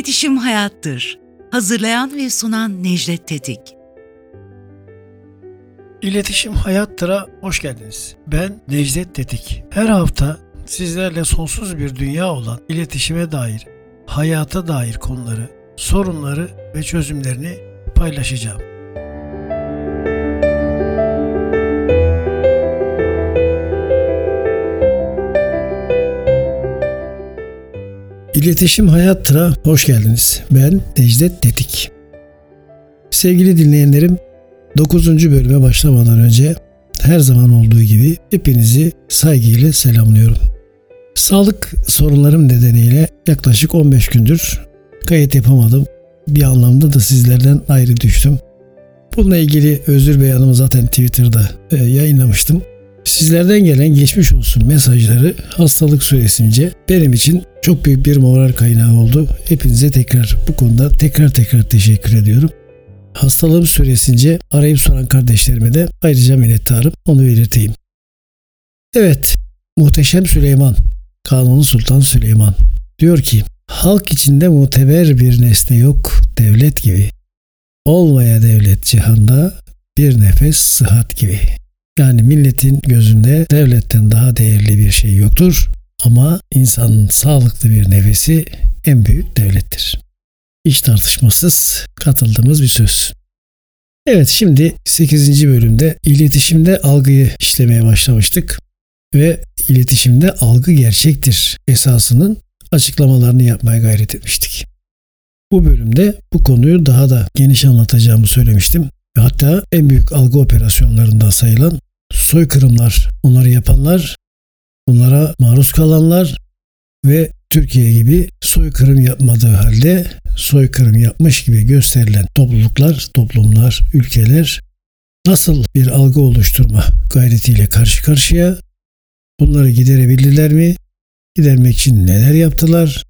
İletişim Hayattır. Hazırlayan ve sunan Necdet Tetik. İletişim Hayattır'a hoş geldiniz. Ben Necdet Tetik. Her hafta sizlerle sonsuz bir dünya olan iletişime dair, hayata dair konuları, sorunları ve çözümlerini paylaşacağım. İletişim Hayattır'a hoş geldiniz. Ben Necdet Tetik. Sevgili dinleyenlerim, 9. bölüme başlamadan önce her zaman olduğu gibi hepinizi saygıyla selamlıyorum. Sağlık sorunlarım nedeniyle yaklaşık 15 gündür kayıt yapamadım. Bir anlamda da sizlerden ayrı düştüm. Bununla ilgili özür beyanımı zaten Twitter'da e, yayınlamıştım. Sizlerden gelen geçmiş olsun mesajları hastalık süresince benim için çok büyük bir moral kaynağı oldu. Hepinize tekrar bu konuda tekrar tekrar teşekkür ediyorum. Hastalığım süresince arayıp soran kardeşlerime de ayrıca minnettarım. Onu belirteyim. Evet, muhteşem Süleyman, Kanuni Sultan Süleyman diyor ki Halk içinde muteber bir nesne yok devlet gibi. Olmaya devlet cihanda bir nefes sıhhat gibi. Yani milletin gözünde devletten daha değerli bir şey yoktur ama insanın sağlıklı bir nefesi en büyük devlettir. Hiç tartışmasız katıldığımız bir söz. Evet şimdi 8. bölümde iletişimde algıyı işlemeye başlamıştık ve iletişimde algı gerçektir esasının açıklamalarını yapmaya gayret etmiştik. Bu bölümde bu konuyu daha da geniş anlatacağımı söylemiştim. Hatta en büyük algı operasyonlarından sayılan soykırımlar, onları yapanlar, onlara maruz kalanlar ve Türkiye gibi soykırım yapmadığı halde soykırım yapmış gibi gösterilen topluluklar, toplumlar, ülkeler nasıl bir algı oluşturma gayretiyle karşı karşıya bunları giderebildiler mi? Gidermek için neler yaptılar?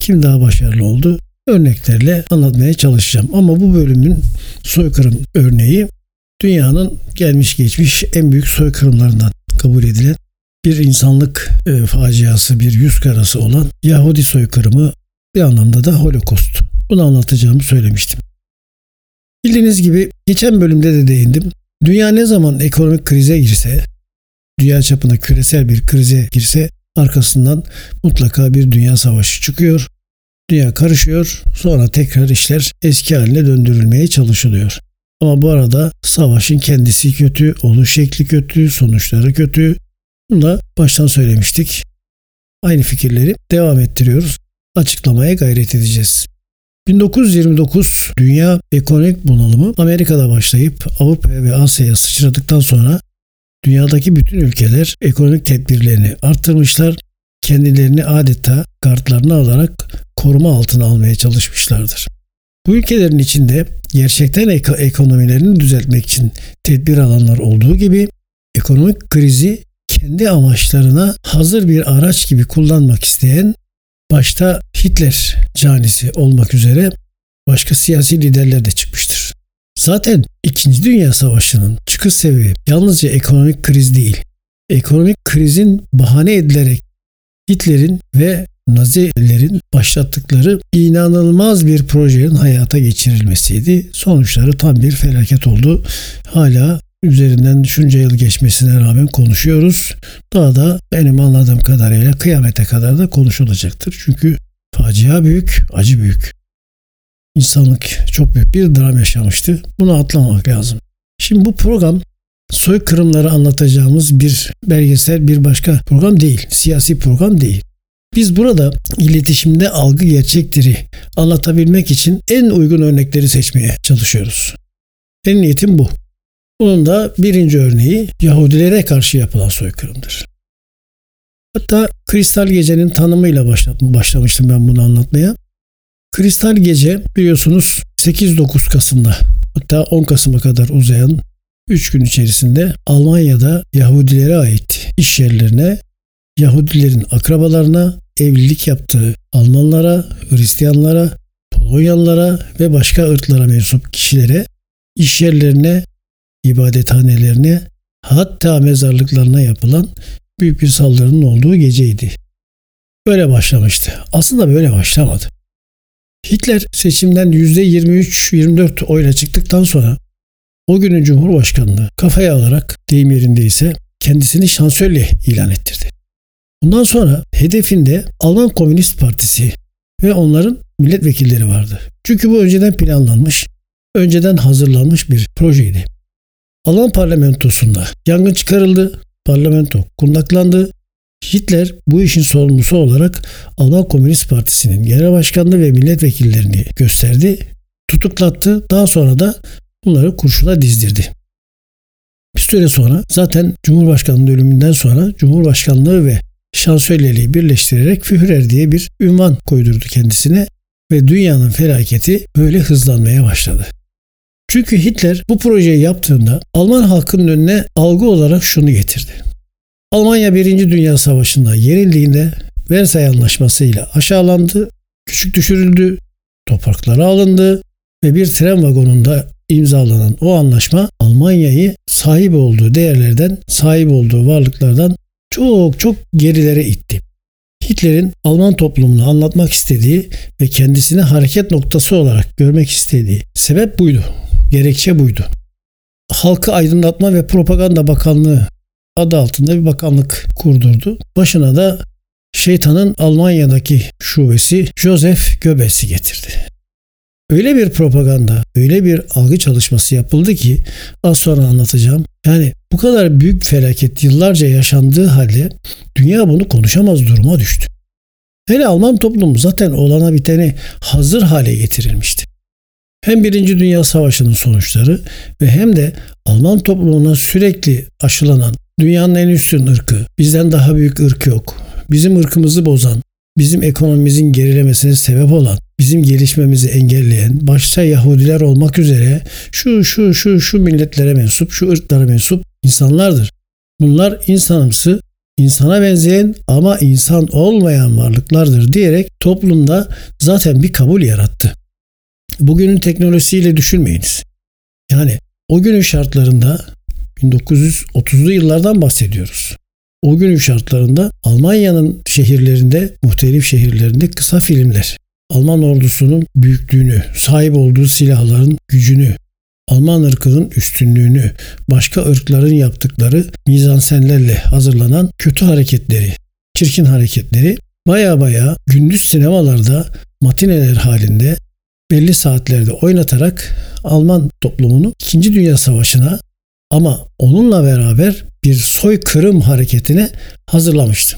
Kim daha başarılı oldu? Örneklerle anlatmaya çalışacağım. Ama bu bölümün soykırım örneği dünyanın gelmiş geçmiş en büyük soykırımlarından kabul edilen bir insanlık e, faciası, bir yüz karası olan Yahudi soykırımı bir anlamda da Holocaust. Bunu anlatacağımı söylemiştim. Bildiğiniz gibi geçen bölümde de değindim. Dünya ne zaman ekonomik krize girse, dünya çapında küresel bir krize girse arkasından mutlaka bir dünya savaşı çıkıyor. Dünya karışıyor, sonra tekrar işler eski haline döndürülmeye çalışılıyor. Ama bu arada savaşın kendisi kötü, oluş şekli kötü, sonuçları kötü. Bunu da baştan söylemiştik. Aynı fikirleri devam ettiriyoruz. Açıklamaya gayret edeceğiz. 1929 dünya ekonomik bunalımı Amerika'da başlayıp Avrupa'ya ve Asya'ya sıçradıktan sonra dünyadaki bütün ülkeler ekonomik tedbirlerini arttırmışlar. Kendilerini adeta kartlarını alarak koruma altına almaya çalışmışlardır. Bu ülkelerin içinde gerçekten ek- ekonomilerini düzeltmek için tedbir alanlar olduğu gibi ekonomik krizi kendi amaçlarına hazır bir araç gibi kullanmak isteyen başta Hitler canisi olmak üzere başka siyasi liderler de çıkmıştır. Zaten İkinci Dünya Savaşı'nın çıkış sebebi yalnızca ekonomik kriz değil. Ekonomik krizin bahane edilerek Hitler'in ve Nazilerin başlattıkları inanılmaz bir projenin hayata geçirilmesiydi. Sonuçları tam bir felaket oldu. Hala üzerinden şunca yıl geçmesine rağmen konuşuyoruz. Daha da benim anladığım kadarıyla kıyamete kadar da konuşulacaktır. Çünkü facia büyük, acı büyük. İnsanlık çok büyük bir dram yaşamıştı. Bunu atlamamak lazım. Şimdi bu program soykırımları anlatacağımız bir belgesel bir başka program değil. Siyasi program değil. Biz burada iletişimde algı gerçektir'i anlatabilmek için en uygun örnekleri seçmeye çalışıyoruz. Benim niyetim bu. Bunun da birinci örneği Yahudilere karşı yapılan soykırımdır. Hatta Kristal Gece'nin tanımıyla başlamıştım ben bunu anlatmaya. Kristal Gece biliyorsunuz 8-9 Kasım'da hatta 10 Kasım'a kadar uzayan 3 gün içerisinde Almanya'da Yahudilere ait iş yerlerine, Yahudilerin akrabalarına, evlilik yaptığı Almanlara, Hristiyanlara, Polonyalılara ve başka ırklara mensup kişilere iş yerlerine, ibadethanelerine hatta mezarlıklarına yapılan büyük bir saldırının olduğu geceydi. Böyle başlamıştı. Aslında böyle başlamadı. Hitler seçimden %23-24 oyla çıktıktan sonra o günün Cumhurbaşkanlığı kafaya alarak deyim yerindeyse kendisini şansölye ilan ettirdi. Bundan sonra hedefinde Alman Komünist Partisi ve onların milletvekilleri vardı. Çünkü bu önceden planlanmış, önceden hazırlanmış bir projeydi. Alman parlamentosunda yangın çıkarıldı, parlamento kundaklandı. Hitler bu işin sorumlusu olarak Alman Komünist Partisi'nin genel başkanlığı ve milletvekillerini gösterdi, tutuklattı. Daha sonra da bunları kurşuna dizdirdi. Bir süre sonra zaten Cumhurbaşkanlığı ölümünden sonra Cumhurbaşkanlığı ve şansölyeliği birleştirerek Führer diye bir ünvan koydurdu kendisine ve dünyanın felaketi böyle hızlanmaya başladı. Çünkü Hitler bu projeyi yaptığında Alman halkının önüne algı olarak şunu getirdi. Almanya 1. Dünya Savaşı'nda yenildiğinde Versay Anlaşması ile aşağılandı, küçük düşürüldü, toprakları alındı ve bir tren vagonunda imzalanan o anlaşma Almanya'yı sahip olduğu değerlerden, sahip olduğu varlıklardan çok çok gerilere itti. Hitler'in Alman toplumunu anlatmak istediği ve kendisini hareket noktası olarak görmek istediği sebep buydu. Gerekçe buydu. Halkı Aydınlatma ve Propaganda Bakanlığı adı altında bir bakanlık kurdurdu. Başına da şeytanın Almanya'daki şubesi Joseph Goebbels'i getirdi. Öyle bir propaganda, öyle bir algı çalışması yapıldı ki az sonra anlatacağım. Yani bu kadar büyük felaket yıllarca yaşandığı halde dünya bunu konuşamaz duruma düştü. Hele Alman toplumu zaten olana biteni hazır hale getirilmişti. Hem Birinci Dünya Savaşı'nın sonuçları ve hem de Alman toplumuna sürekli aşılanan dünyanın en üstün ırkı, bizden daha büyük ırk yok, bizim ırkımızı bozan, bizim ekonomimizin gerilemesine sebep olan, bizim gelişmemizi engelleyen, başta Yahudiler olmak üzere şu şu şu şu milletlere mensup, şu ırklara mensup insanlardır. Bunlar insanımsı, insana benzeyen ama insan olmayan varlıklardır diyerek toplumda zaten bir kabul yarattı. Bugünün teknolojisiyle düşünmeyiniz. Yani o günün şartlarında 1930'lu yıllardan bahsediyoruz. O günün şartlarında Almanya'nın şehirlerinde, muhtelif şehirlerinde kısa filmler, Alman ordusunun büyüklüğünü, sahip olduğu silahların gücünü, Alman ırkının üstünlüğünü, başka ırkların yaptıkları mizansenlerle hazırlanan kötü hareketleri, çirkin hareketleri baya baya gündüz sinemalarda matineler halinde belli saatlerde oynatarak Alman toplumunu 2. Dünya Savaşı'na ama onunla beraber bir soykırım hareketine hazırlamıştı.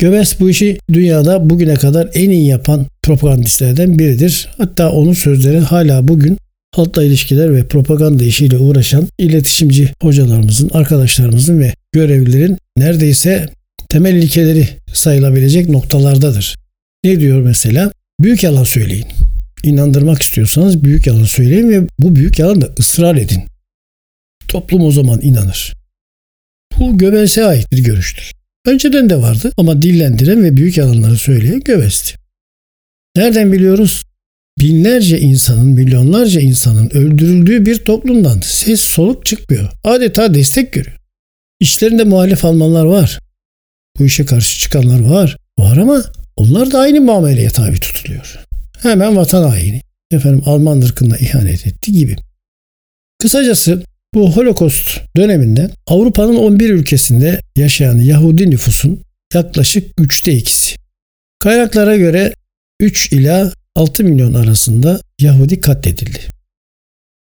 Göbels bu işi dünyada bugüne kadar en iyi yapan propagandistlerden biridir. Hatta onun sözleri hala bugün halkla ilişkiler ve propaganda işiyle uğraşan iletişimci hocalarımızın, arkadaşlarımızın ve görevlilerin neredeyse temel ilkeleri sayılabilecek noktalardadır. Ne diyor mesela? Büyük yalan söyleyin. İnandırmak istiyorsanız büyük yalan söyleyin ve bu büyük yalan da ısrar edin. Toplum o zaman inanır. Bu Göbels'e ait bir görüştür. Önceden de vardı ama dillendiren ve büyük yalanları söyleyen Göbels'ti. Nereden biliyoruz? Binlerce insanın, milyonlarca insanın öldürüldüğü bir toplumdan ses soluk çıkmıyor. Adeta destek görüyor. İçlerinde muhalif Almanlar var. Bu işe karşı çıkanlar var. Var ama onlar da aynı muameleye tabi tutuluyor. Hemen vatan haini. Efendim Alman ırkına ihanet etti gibi. Kısacası bu Holocaust döneminde Avrupa'nın 11 ülkesinde yaşayan Yahudi nüfusun yaklaşık üçte ikisi. Kaynaklara göre 3 ila 6 milyon arasında Yahudi katledildi.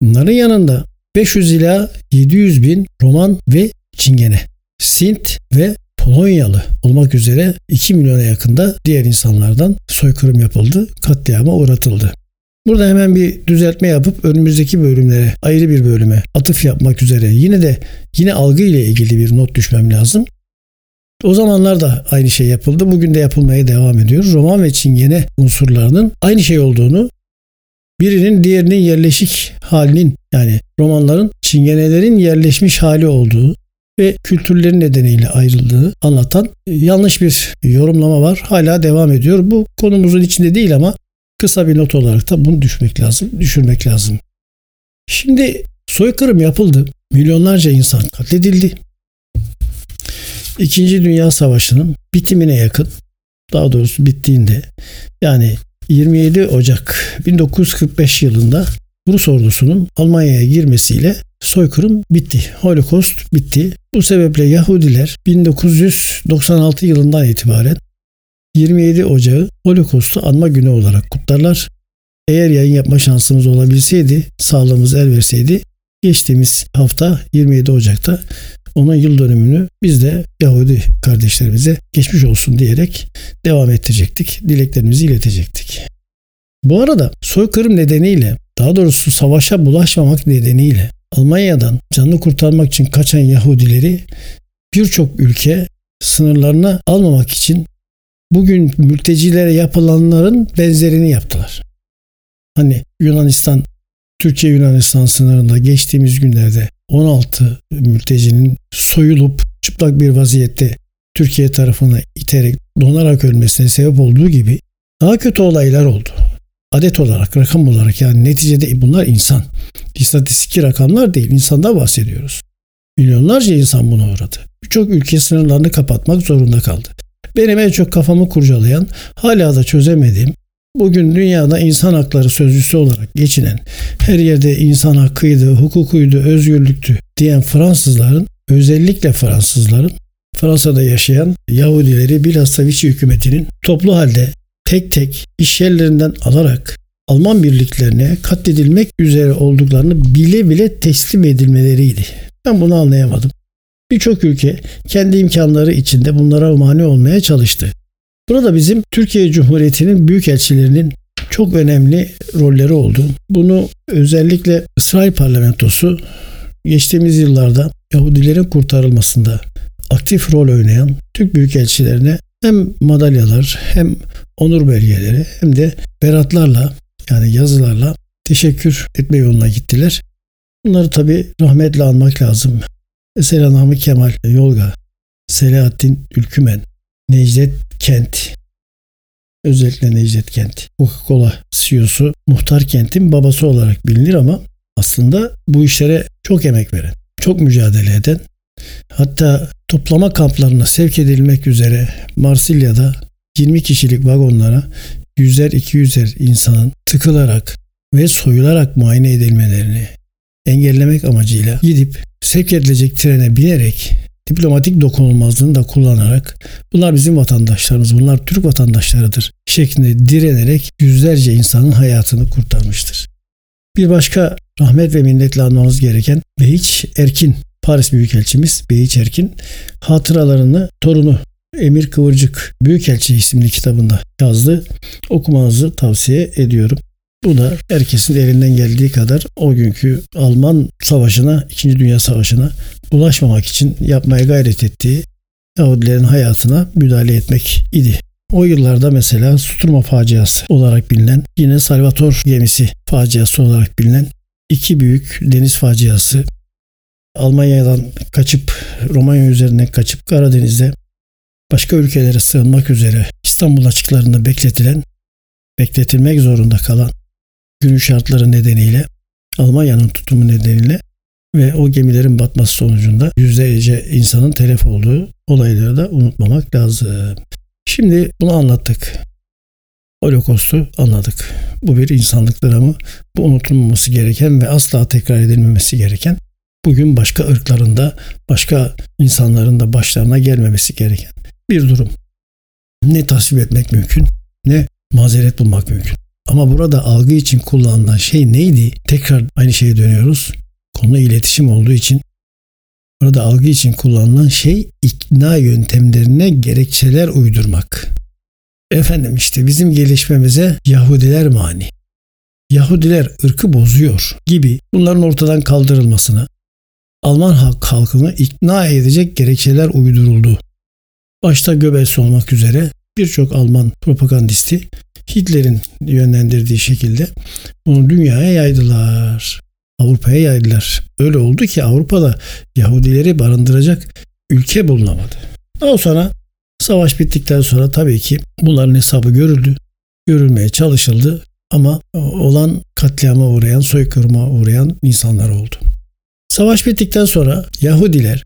Bunların yanında 500 ila 700 bin Roman ve Çingene, Sint ve Polonyalı olmak üzere 2 milyona yakında diğer insanlardan soykırım yapıldı, katliama uğratıldı. Burada hemen bir düzeltme yapıp önümüzdeki bölümlere ayrı bir bölüme atıf yapmak üzere yine de yine algı ile ilgili bir not düşmem lazım. O zamanlar da aynı şey yapıldı. Bugün de yapılmaya devam ediyor. Roman ve Çingene unsurlarının aynı şey olduğunu birinin diğerinin yerleşik halinin yani romanların Çingenelerin yerleşmiş hali olduğu ve kültürlerin nedeniyle ayrıldığı anlatan yanlış bir yorumlama var. Hala devam ediyor. Bu konumuzun içinde değil ama kısa bir not olarak da bunu düşmek lazım, düşürmek lazım. Şimdi soykırım yapıldı. Milyonlarca insan katledildi. İkinci Dünya Savaşı'nın bitimine yakın, daha doğrusu bittiğinde yani 27 Ocak 1945 yılında Rus ordusunun Almanya'ya girmesiyle soykırım bitti. Holocaust bitti. Bu sebeple Yahudiler 1996 yılından itibaren 27 Ocağı Holocaust'u anma günü olarak kutlarlar. Eğer yayın yapma şansımız olabilseydi, sağlığımız el verseydi geçtiğimiz hafta 27 Ocak'ta onun yıl dönümünü biz de Yahudi kardeşlerimize geçmiş olsun diyerek devam ettirecektik. Dileklerimizi iletecektik. Bu arada soykırım nedeniyle daha doğrusu savaşa bulaşmamak nedeniyle Almanya'dan canını kurtarmak için kaçan Yahudileri birçok ülke sınırlarına almamak için bugün mültecilere yapılanların benzerini yaptılar. Hani Yunanistan, Türkiye Yunanistan sınırında geçtiğimiz günlerde 16 mültecinin soyulup çıplak bir vaziyette Türkiye tarafına iterek donarak ölmesine sebep olduğu gibi daha kötü olaylar oldu. Adet olarak, rakam olarak yani neticede bunlar insan. İstatistik rakamlar değil, insanda bahsediyoruz. Milyonlarca insan buna uğradı. Birçok ülke sınırlarını kapatmak zorunda kaldı. Benim en çok kafamı kurcalayan, hala da çözemediğim, bugün dünyada insan hakları sözcüsü olarak geçinen, her yerde insan hakkıydı, hukukuydu, özgürlüktü diyen Fransızların, özellikle Fransızların, Fransa'da yaşayan Yahudileri bilhassa Vichy hükümetinin toplu halde tek tek iş yerlerinden alarak Alman birliklerine katledilmek üzere olduklarını bile bile teslim edilmeleriydi. Ben bunu anlayamadım. Birçok ülke kendi imkanları içinde bunlara mani olmaya çalıştı. Burada bizim Türkiye Cumhuriyeti'nin büyükelçilerinin çok önemli rolleri oldu. Bunu özellikle İsrail parlamentosu geçtiğimiz yıllarda Yahudilerin kurtarılmasında aktif rol oynayan Türk büyükelçilerine hem madalyalar hem onur belgeleri hem de beratlarla yani yazılarla teşekkür etme yoluna gittiler. Bunları tabi rahmetle anmak lazım. Mesela Namık Kemal Yolga, Selahattin Ülkümen, Necdet Kent, özellikle Necdet Kent, Coca-Cola CEO'su Muhtar Kent'in babası olarak bilinir ama aslında bu işlere çok emek veren, çok mücadele eden, hatta toplama kamplarına sevk edilmek üzere Marsilya'da 20 kişilik vagonlara yüzer iki yüzer insanın tıkılarak ve soyularak muayene edilmelerini engellemek amacıyla gidip sevk edilecek trene binerek diplomatik dokunulmazlığını da kullanarak bunlar bizim vatandaşlarımız, bunlar Türk vatandaşlarıdır şeklinde direnerek yüzlerce insanın hayatını kurtarmıştır. Bir başka rahmet ve minnetle anmamız gereken Behiç Erkin, Paris Büyükelçimiz Behiç Erkin hatıralarını torunu Emir Kıvırcık Büyükelçi isimli kitabında yazdı. Okumanızı tavsiye ediyorum. Bu da herkesin elinden geldiği kadar o günkü Alman savaşına, 2. Dünya Savaşı'na bulaşmamak için yapmaya gayret ettiği Yahudilerin hayatına müdahale etmek idi. O yıllarda mesela Suturma faciası olarak bilinen, yine Salvator gemisi faciası olarak bilinen iki büyük deniz faciası Almanya'dan kaçıp Romanya üzerinden kaçıp Karadeniz'de başka ülkelere sığınmak üzere İstanbul açıklarında bekletilen, bekletilmek zorunda kalan günün şartları nedeniyle Almanya'nın tutumu nedeniyle ve o gemilerin batması sonucunda yüzlerce insanın telef olduğu olayları da unutmamak lazım. Şimdi bunu anlattık. Holocaust'u anladık. Bu bir insanlık dramı. Bu unutulmaması gereken ve asla tekrar edilmemesi gereken bugün başka ırklarında, başka insanların da başlarına gelmemesi gereken bir durum. Ne tasvip etmek mümkün ne mazeret bulmak mümkün. Ama burada algı için kullanılan şey neydi? Tekrar aynı şeye dönüyoruz. Konu iletişim olduğu için burada algı için kullanılan şey ikna yöntemlerine gerekçeler uydurmak. Efendim işte bizim gelişmemize Yahudiler mani. Yahudiler ırkı bozuyor gibi bunların ortadan kaldırılmasına Alman halk halkını ikna edecek gerekçeler uyduruldu. Başta Göbels olmak üzere birçok Alman propagandisti Hitler'in yönlendirdiği şekilde bunu dünyaya yaydılar. Avrupa'ya yaydılar. Öyle oldu ki Avrupa'da Yahudileri barındıracak ülke bulunamadı. Daha sonra savaş bittikten sonra tabii ki bunların hesabı görüldü. Görülmeye çalışıldı ama olan katliama uğrayan, soykırıma uğrayan insanlar oldu. Savaş bittikten sonra Yahudiler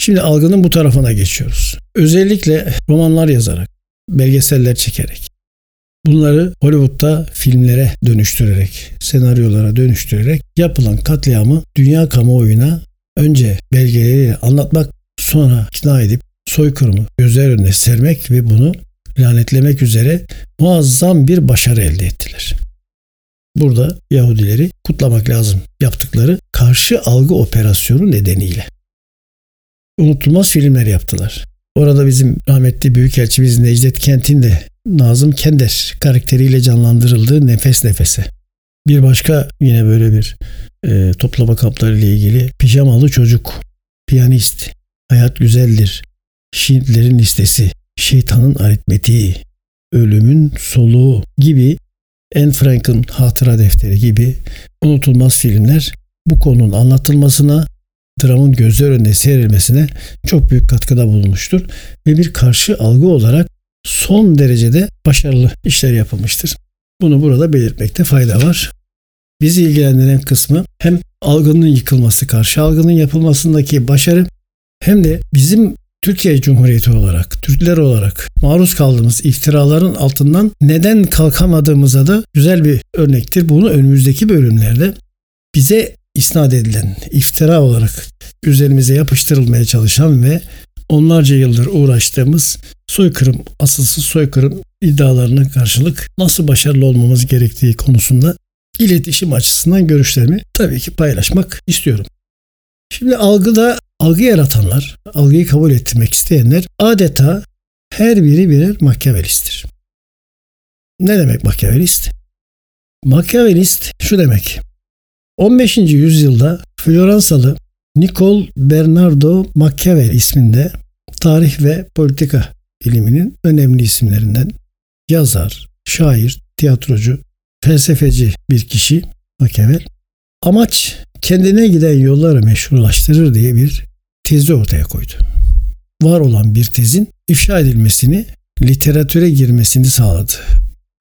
Şimdi algının bu tarafına geçiyoruz. Özellikle romanlar yazarak, belgeseller çekerek, Bunları Hollywood'da filmlere dönüştürerek, senaryolara dönüştürerek yapılan katliamı dünya kamuoyuna önce belgeleriyle anlatmak, sonra ikna edip soykırımı gözler önüne sermek ve bunu lanetlemek üzere muazzam bir başarı elde ettiler. Burada Yahudileri kutlamak lazım yaptıkları karşı algı operasyonu nedeniyle. Unutulmaz filmler yaptılar. Orada bizim rahmetli Büyükelçimiz Necdet Kent'in de Nazım Kender karakteriyle canlandırıldığı Nefes Nefese. Bir başka yine böyle bir e, toplama kapları ile ilgili pijamalı çocuk, piyanist, hayat güzeldir, Şiitlerin listesi, şeytanın aritmetiği, ölümün soluğu gibi Anne Frank'ın hatıra defteri gibi unutulmaz filmler bu konunun anlatılmasına, dramın gözler önünde seyredilmesine çok büyük katkıda bulunmuştur ve bir karşı algı olarak son derecede başarılı işler yapılmıştır. Bunu burada belirtmekte fayda var. Bizi ilgilendiren kısmı hem algının yıkılması, karşı algının yapılmasındaki başarı hem de bizim Türkiye Cumhuriyeti olarak, Türkler olarak maruz kaldığımız iftiraların altından neden kalkamadığımıza da güzel bir örnektir. Bunu önümüzdeki bölümlerde bize isnat edilen iftira olarak üzerimize yapıştırılmaya çalışan ve onlarca yıldır uğraştığımız soykırım, asılsız soykırım iddialarına karşılık nasıl başarılı olmamız gerektiği konusunda iletişim açısından görüşlerimi tabii ki paylaşmak istiyorum. Şimdi algıda algı yaratanlar, algıyı kabul ettirmek isteyenler adeta her biri birer makyavelisttir. Ne demek makyavelist? Makyavelist şu demek. 15. yüzyılda Floransalı Nicol Bernardo Machiavelli isminde tarih ve politika iliminin önemli isimlerinden yazar, şair, tiyatrocu, felsefeci bir kişi Machiavelli. Amaç kendine giden yolları meşrulaştırır diye bir tezi ortaya koydu. Var olan bir tezin ifşa edilmesini, literatüre girmesini sağladı.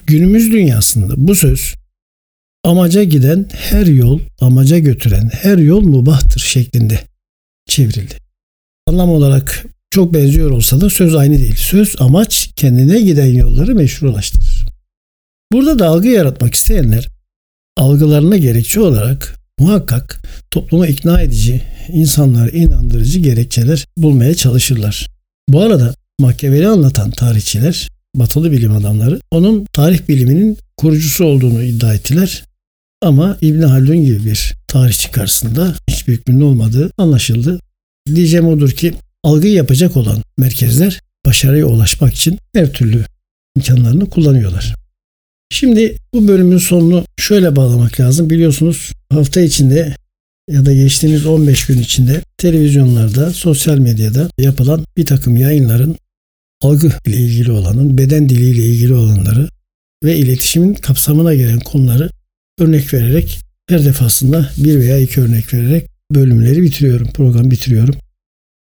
Günümüz dünyasında bu söz amaca giden her yol, amaca götüren her yol mubahtır şeklinde çevrildi. Anlam olarak çok benziyor olsa da söz aynı değil. Söz amaç kendine giden yolları meşrulaştırır. Burada da algı yaratmak isteyenler algılarına gerekçe olarak muhakkak toplumu ikna edici, insanları inandırıcı gerekçeler bulmaya çalışırlar. Bu arada Machiavelli anlatan tarihçiler, batılı bilim adamları onun tarih biliminin kurucusu olduğunu iddia ettiler. Ama İbn Haldun gibi bir tarihçi karşısında hiçbir hükmünün olmadığı anlaşıldı. Diyeceğim odur ki algıyı yapacak olan merkezler başarıya ulaşmak için her türlü imkanlarını kullanıyorlar. Şimdi bu bölümün sonunu şöyle bağlamak lazım. Biliyorsunuz hafta içinde ya da geçtiğimiz 15 gün içinde televizyonlarda, sosyal medyada yapılan bir takım yayınların algı ile ilgili olanın, beden diliyle ilgili olanları ve iletişimin kapsamına gelen konuları örnek vererek her defasında bir veya iki örnek vererek bölümleri bitiriyorum, program bitiriyorum.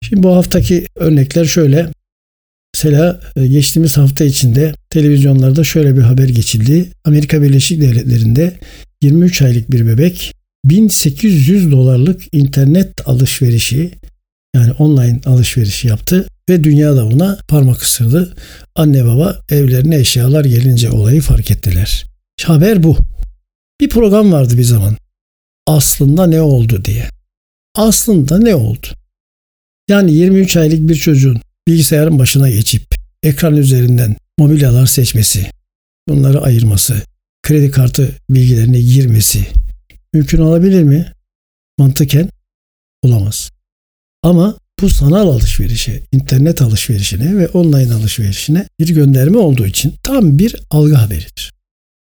Şimdi bu haftaki örnekler şöyle. Mesela e, geçtiğimiz hafta içinde televizyonlarda şöyle bir haber geçildi. Amerika Birleşik Devletleri'nde 23 aylık bir bebek 1800 dolarlık internet alışverişi yani online alışverişi yaptı ve dünya da buna parmak ısırdı. Anne baba evlerine eşyalar gelince olayı fark ettiler. Haber bu. Bir program vardı bir zaman. Aslında ne oldu diye. Aslında ne oldu? Yani 23 aylık bir çocuğun bilgisayarın başına geçip ekran üzerinden mobilyalar seçmesi, bunları ayırması, kredi kartı bilgilerine girmesi mümkün olabilir mi? Mantıken olamaz. Ama bu sanal alışverişe, internet alışverişine ve online alışverişine bir gönderme olduğu için tam bir algı haberidir.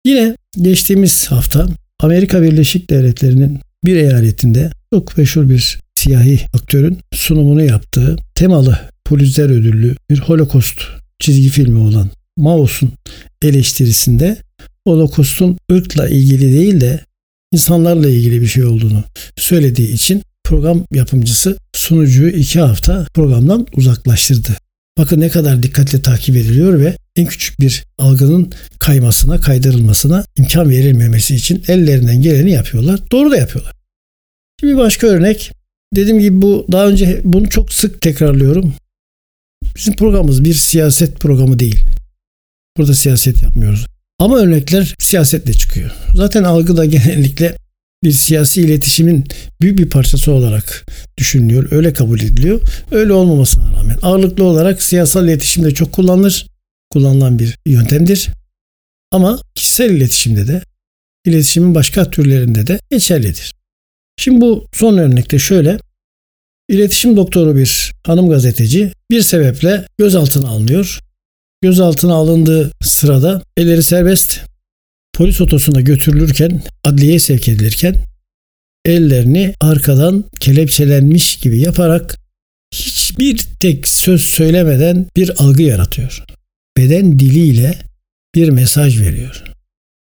Yine geçtiğimiz hafta Amerika Birleşik Devletleri'nin bir eyaletinde çok meşhur bir siyahi aktörün sunumunu yaptığı temalı Pulitzer ödüllü bir Holocaust çizgi filmi olan Maus'un eleştirisinde Holocaust'un ırkla ilgili değil de insanlarla ilgili bir şey olduğunu söylediği için program yapımcısı sunucuyu iki hafta programdan uzaklaştırdı. Bakın ne kadar dikkatle takip ediliyor ve en küçük bir algının kaymasına, kaydırılmasına imkan verilmemesi için ellerinden geleni yapıyorlar. Doğru da yapıyorlar. Şimdi başka örnek. Dediğim gibi bu daha önce bunu çok sık tekrarlıyorum. Bizim programımız bir siyaset programı değil. Burada siyaset yapmıyoruz. Ama örnekler siyasetle çıkıyor. Zaten algı da genellikle bir siyasi iletişimin büyük bir parçası olarak düşünülüyor. Öyle kabul ediliyor. Öyle olmamasına rağmen ağırlıklı olarak siyasal iletişimde çok kullanılır. Kullanılan bir yöntemdir. Ama kişisel iletişimde de iletişimin başka türlerinde de geçerlidir. Şimdi bu son örnekte şöyle. İletişim doktoru bir hanım gazeteci bir sebeple gözaltına alınıyor. Gözaltına alındığı sırada elleri serbest polis otosuna götürülürken adliyeye sevk edilirken ellerini arkadan kelepçelenmiş gibi yaparak hiçbir tek söz söylemeden bir algı yaratıyor. Beden diliyle bir mesaj veriyor.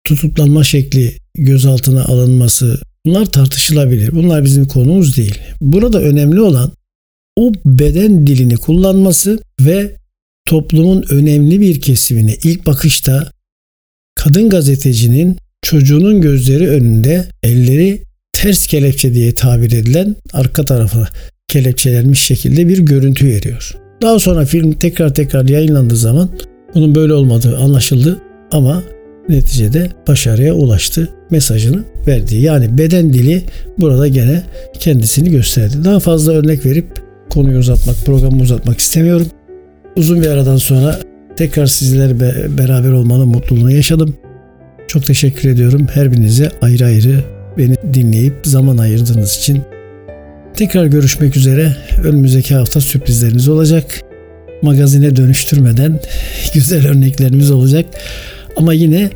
Tutuklanma şekli, gözaltına alınması bunlar tartışılabilir. Bunlar bizim konumuz değil. Burada önemli olan o beden dilini kullanması ve toplumun önemli bir kesimini ilk bakışta kadın gazetecinin çocuğunun gözleri önünde elleri ters kelepçe diye tabir edilen arka tarafa kelepçelenmiş şekilde bir görüntü veriyor. Daha sonra film tekrar tekrar yayınlandığı zaman bunun böyle olmadığı anlaşıldı ama neticede başarıya ulaştı mesajını verdi. Yani beden dili burada gene kendisini gösterdi. Daha fazla örnek verip konuyu uzatmak, programı uzatmak istemiyorum. Uzun bir aradan sonra tekrar sizlerle beraber olmanın mutluluğunu yaşadım. Çok teşekkür ediyorum her birinize ayrı ayrı beni dinleyip zaman ayırdığınız için. Tekrar görüşmek üzere. Önümüzdeki hafta sürprizleriniz olacak. Magazine dönüştürmeden güzel örneklerimiz olacak. Ama yine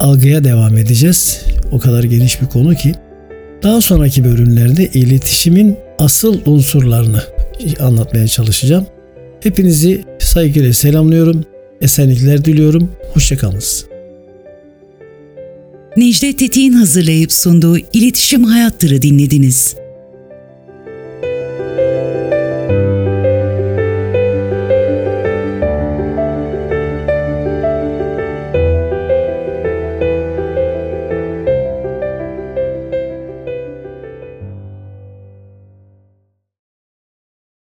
algıya devam edeceğiz. O kadar geniş bir konu ki. Daha sonraki bölümlerde iletişimin asıl unsurlarını anlatmaya çalışacağım. Hepinizi saygıyla selamlıyorum. Esenlikler diliyorum. Hoşçakalınız. Necdet Tetik'in hazırlayıp sunduğu İletişim Hayattır'ı dinlediniz.